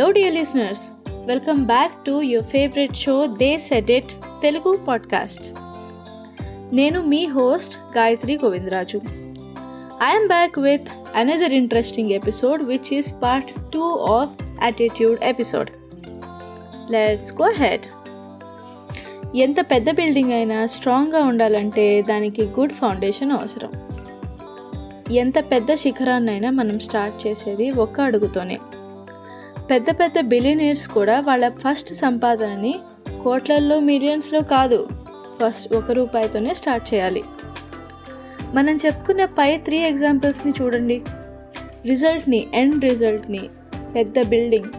Hello dear listeners welcome back to your favourite show they said it Telugu podcast నేను మీ host Gayatri Govindaraju I'm back with another interesting episode which is part two of attitude episode let's go ahead ఎంత పెద్ద building అయినా స్ట్రాంగ్గా ఉండాలంటే దానికి good foundation అవసరం. ఎంత పెద్ద శిఖరాన్నైనా మనం స్టార్ట్ చేసేది ఒక్క అడుగుతోనే. పెద్ద పెద్ద బిలియనీర్స్ కూడా వాళ్ళ ఫస్ట్ సంపాదనని కోట్లల్లో మిలియన్స్లో కాదు ఫస్ట్ ఒక రూపాయితోనే స్టార్ట్ చేయాలి. మనం చెప్పుకున్న పై త్రీ ఎగ్జాంపుల్స్ని చూడండి. రిజల్ట్ని ఎండ్ రిజల్ట్ని పెద్ద బిల్డింగ్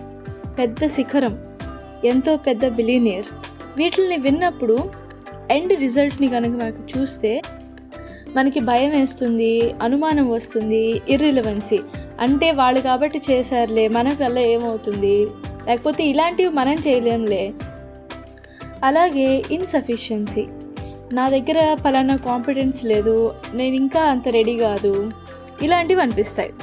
పెద్ద శిఖరం ఎంతో పెద్ద బిలియనీర్ వీటిని విన్నప్పుడు ఎండ్ రిజల్ట్ని కనుక మనకు చూస్తే మనకి భయం వేస్తుంది అనుమానం వస్తుంది ఇర్రిలవెన్సీ అంటే వాళ్ళు కాబట్టి చేశారులే మనకల్లా ఏమవుతుంది? లేకపోతే ఇలాంటివి మనం చేయలేంలే అలాగే ఇన్సఫిషియన్సీ నా దగ్గర పలానా కాన్ఫిడెన్స్ లేదు నేను ఇంకా అంత రెడీ కాదు. ఇలాంటివి అనిపిస్తాయి.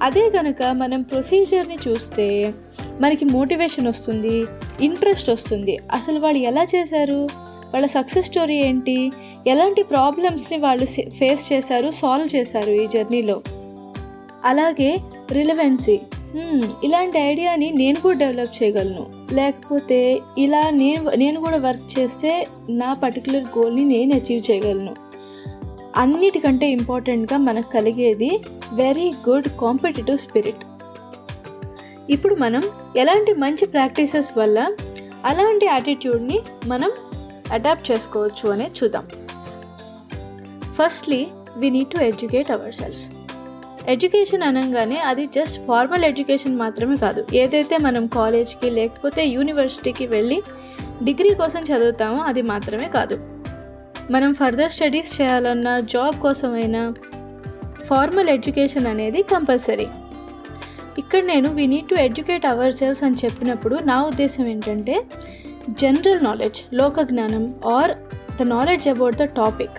అదే కనుక మనం ప్రొసీజర్ని చూస్తే మనకి మోటివేషన్ వస్తుంది ఇంట్రెస్ట్ వస్తుంది. అసలు వాళ్ళు ఎలా చేశారు? వాళ్ళ సక్సెస్ స్టోరీ ఏంటి? ఎలాంటి ప్రాబ్లమ్స్ని వాళ్ళు ఫేస్ చేశారు సాల్వ్ చేశారు ఈ జర్నీలో అలాగే రిలవెన్సీ. ఇలాంటి ఐడియాని నేను కూడా డెవలప్ చేయగలను. లేకపోతే ఇలా నేను నేను కూడా వర్క్ చేస్తే నా పర్టికులర్ గోల్ని నేను అచీవ్ చేయగలను. అన్నిటికంటే ఇంపార్టెంట్గా మనకు కలిగేది వెరీ గుడ్ కాంపిటేటివ్ స్పిరిట్. ఇప్పుడు మనం ఎలాంటి మంచి ప్రాక్టీసెస్ వల్ల అలాంటి యాటిట్యూడ్ని మనం అడాప్ట్ చేసుకోవచ్చు అనేది చూద్దాం. Firstly we need to educate ourselves education అనగానే అది జస్ట్ ఫార్మల్ ఎడ్యుకేషన్ మాత్రమే కాదు. ఏదైతే మనం కాలేజ్కి లేకపోతే యూనివర్సిటీకి వెళ్ళి డిగ్రీ కోసం చదువుతామో అది మాత్రమే కాదు. మనం ఫర్దర్ స్టడీస్ చేయాలన్నా జాబ్ కోసమైనా ఫార్మల్ ఎడ్యుకేషన్ అనేది కంపల్సరీ ఇక్కడ నేను we need to educate our selves అని చెప్పినప్పుడు నా ఉద్దేశం ఏంటంటే జనరల్ నాలెడ్జ్ లోక జ్ఞానం or the knowledge about the topic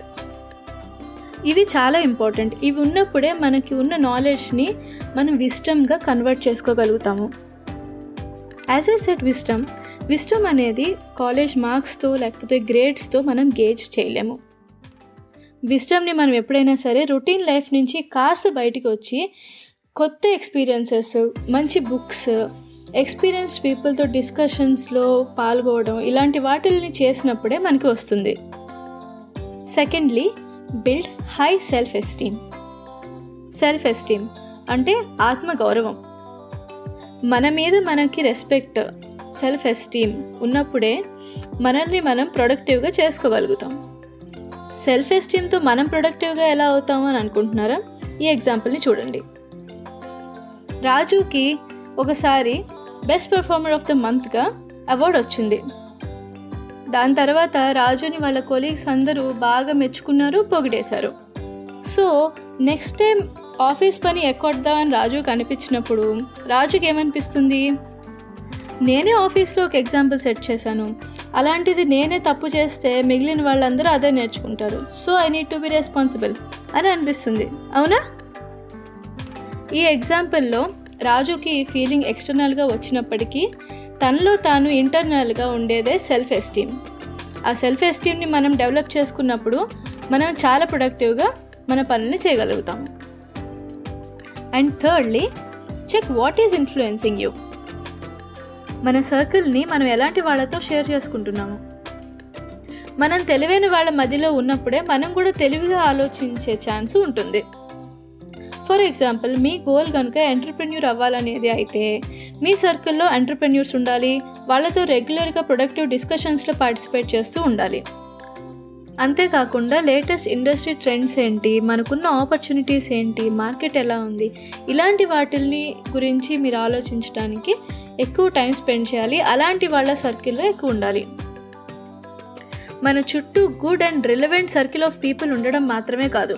ఇవి చాలా ఇంపార్టెంట్ ఇవి ఉన్నప్పుడే మనకి ఉన్న నాలెడ్జ్ని మనం విస్టమ్గా convert చేసుకోగలుగుతాము. As a set wisdom wisdom అనేది కాలేజ్ మార్క్స్తో లేకపోతే గ్రేడ్స్తో మనం గేజ్ చేయలేము. విస్టమ్ని మనం ఎప్పుడైనా సరే రొటీన్ లైఫ్ నుంచి కాస్త బయటికి వచ్చి కొత్త ఎక్స్పీరియన్సెస్ మంచి బుక్స్ ఎక్స్పీరియన్స్ పీపుల్తో డిస్కషన్స్లో పాల్గొవడం ఇలాంటి వాటిల్ని చేసినప్పుడే మనకి వస్తుంది. Secondly build high self esteem self esteem అంటే ఆత్మగౌరవం. మన మీద మనకి రెస్పెక్ట్ సెల్ఫ్ ఎస్టీమ్ ఉన్నప్పుడే మనల్ని మనం ప్రొడక్టివ్గా చేసుకోగలుగుతాం. సెల్ఫ్ ఎస్టీమ్తో మనం ప్రొడక్టివ్గా ఎలా అవుతామో అని అనుకుంటున్నారా? ఈ ఎగ్జాంపుల్ని చూడండి. రాజుకి ఒకసారి బెస్ట్ పెర్ఫార్మర్ ఆఫ్ ద మంత్గా అవార్డు వచ్చింది. దాని తర్వాత రాజుని వాళ్ళ కొలీగ్స్ అందరూ బాగా మెచ్చుకున్నారు పొగిడేశారు. సో నెక్స్ట్ టైం ఆఫీస్ పని ఎక్కొద్దామని రాజు కనిపించినప్పుడు రాజుకి ఏమనిపిస్తుంది? నేనే ఆఫీస్లో ఒక ఎగ్జాంపుల్ సెట్ చేశాను. అలాంటిది నేనే తప్పు చేస్తే మిగిలిన వాళ్ళందరూ అదే నేర్చుకుంటారు. So I need to be responsible అని అనిపిస్తుంది. అవునా? ఈ ఎగ్జాంపుల్లో రాజుకి ఫీలింగ్ ఎక్స్టర్నల్గా వచ్చినప్పటికీ తనలో తాను ఇంటర్నల్గా ఉండేదే సెల్ఫ్ ఎస్టీమ్ ఆ సెల్ఫ్ ఎస్టీమ్ని మనం డెవలప్ చేసుకున్నప్పుడు మనం చాలా ప్రొడక్టివ్గా మన పనులు చేయగలుగుతాం. And thirdly check what is influencing you మన సర్కిల్ని మనం ఎలాంటి వాళ్ళతో షేర్ చేసుకుంటున్నాము? మనం తెలివైన వాళ్ళ మధ్యలో ఉన్నప్పుడే మనం కూడా తెలివిగా ఆలోచించే ఛాన్స్ ఉంటుంది. ఫర్ ఎగ్జాంపుల్ మీ గోల్ కనుక ఎంటర్ప్రెన్యూర్ అవ్వాలనేది అయితే మీ సర్కిల్లో ఎంటర్ప్రెన్యూర్స్ ఉండాలి వాళ్ళతో రెగ్యులర్గా ప్రొడక్టివ్ డిస్కషన్స్లో పార్టిసిపేట్ చేస్తూ ఉండాలి. అంతేకాకుండా లేటెస్ట్ ఇండస్ట్రీ ట్రెండ్స్ ఏంటి మనకున్న ఆపర్చునిటీస్ ఏంటి మార్కెట్ ఎలా ఉంది ఇలాంటి వాటిల్ని గురించి మీరు ఆలోచించడానికి ఎక్కువ టైం స్పెండ్ చేయాలి అలాంటి వాళ్ళ సర్కిల్లో ఎక్కువ ఉండాలి. మన చుట్టూ good and relevant circle of people ఉండడం మాత్రమే కాదు.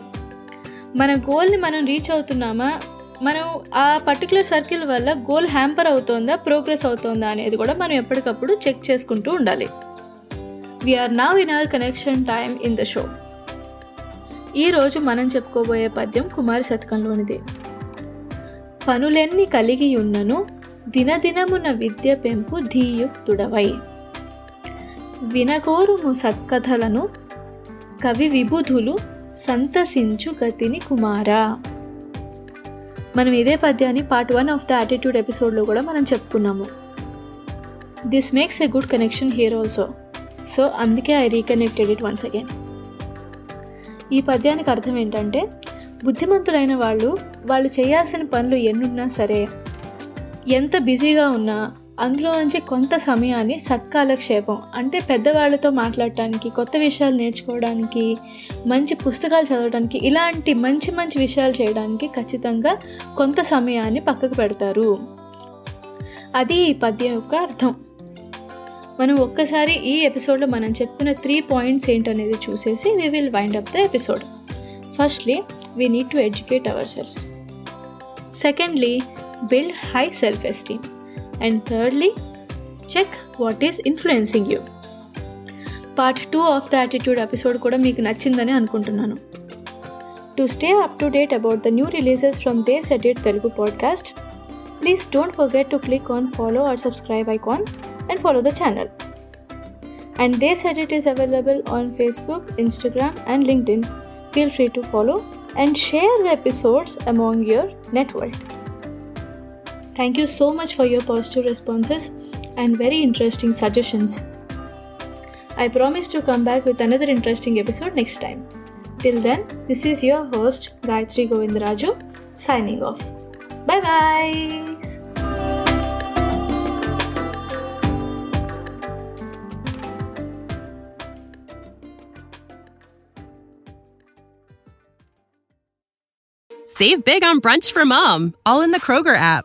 మన గోల్ని మనం రీచ్ అవుతున్నామా? మనం ఆ పర్టికులర్ సర్కిల్ వల్ల గోల్ హ్యాంపర్ అవుతోందా ప్రోగ్రెస్ అవుతోందా అనేది కూడా మనం ఎప్పటికప్పుడు చెక్ చేసుకుంటూ ఉండాలి. We are now in our connection time in the show ఈరోజు మనం చెప్పుకోబోయే పద్యం కుమారి శతకంలోనిది. పనులెన్ని కలిగి ఉన్నను దినదినమున విద్య పెంపు ధీయుక్తుడవై. వినగోరుము సత్కథలను కవి విబుధులు సంతసించు గతిని కుమారా. మనం ఇదే పద్యాన్ని part one of the attitude ఎపిసోడ్లో కూడా మనం చెప్పుకున్నాము. This makes a good connection here also so అందుకే I reconnected it once again ఈ పద్యానికి అర్థం ఏంటంటే బుద్ధిమంతులైన వాళ్ళు వాళ్ళు చేయాల్సిన పనులు ఎన్నున్నా సరే ఎంత బిజీగా ఉన్నా అందులో నుంచి కొంత సమయాన్ని సత్కాలక్షేపం అంటే పెద్దవాళ్ళతో మాట్లాడటానికి కొత్త విషయాలు నేర్చుకోవడానికి మంచి పుస్తకాలు చదవడానికి ఇలాంటి మంచి మంచి విషయాలు చేయడానికి ఖచ్చితంగా కొంత సమయాన్ని పక్కకు పెడతారు. అది ఈ పద్యం యొక్క అర్థం. మనం ఒక్కసారి ఈ ఎపిసోడ్లో మనం చెప్పుకున్న త్రీ పాయింట్స్ ఏంటనేది చూసేసి we will wind up the episode firstly we need to educate ourselves secondly build high self esteem And thirdly check what is influencing you part two of the attitude episode కూడా మీకు నచ్చిందని అనుకుంటున్నాను to stay up to date about the new releases from the ceded Telugu podcast please don't forget to click on follow or subscribe icon and follow the channel. And They Said It is available on Facebook, Instagram, and LinkedIn. Feel free to follow and share the episodes among your network. Thank you so much for your positive responses and very interesting suggestions. I promise to come back with another interesting episode next time. Till then, this is your host Gayatri Govindraju signing off. Bye bye. Save big on brunch for mom, all in the Kroger app.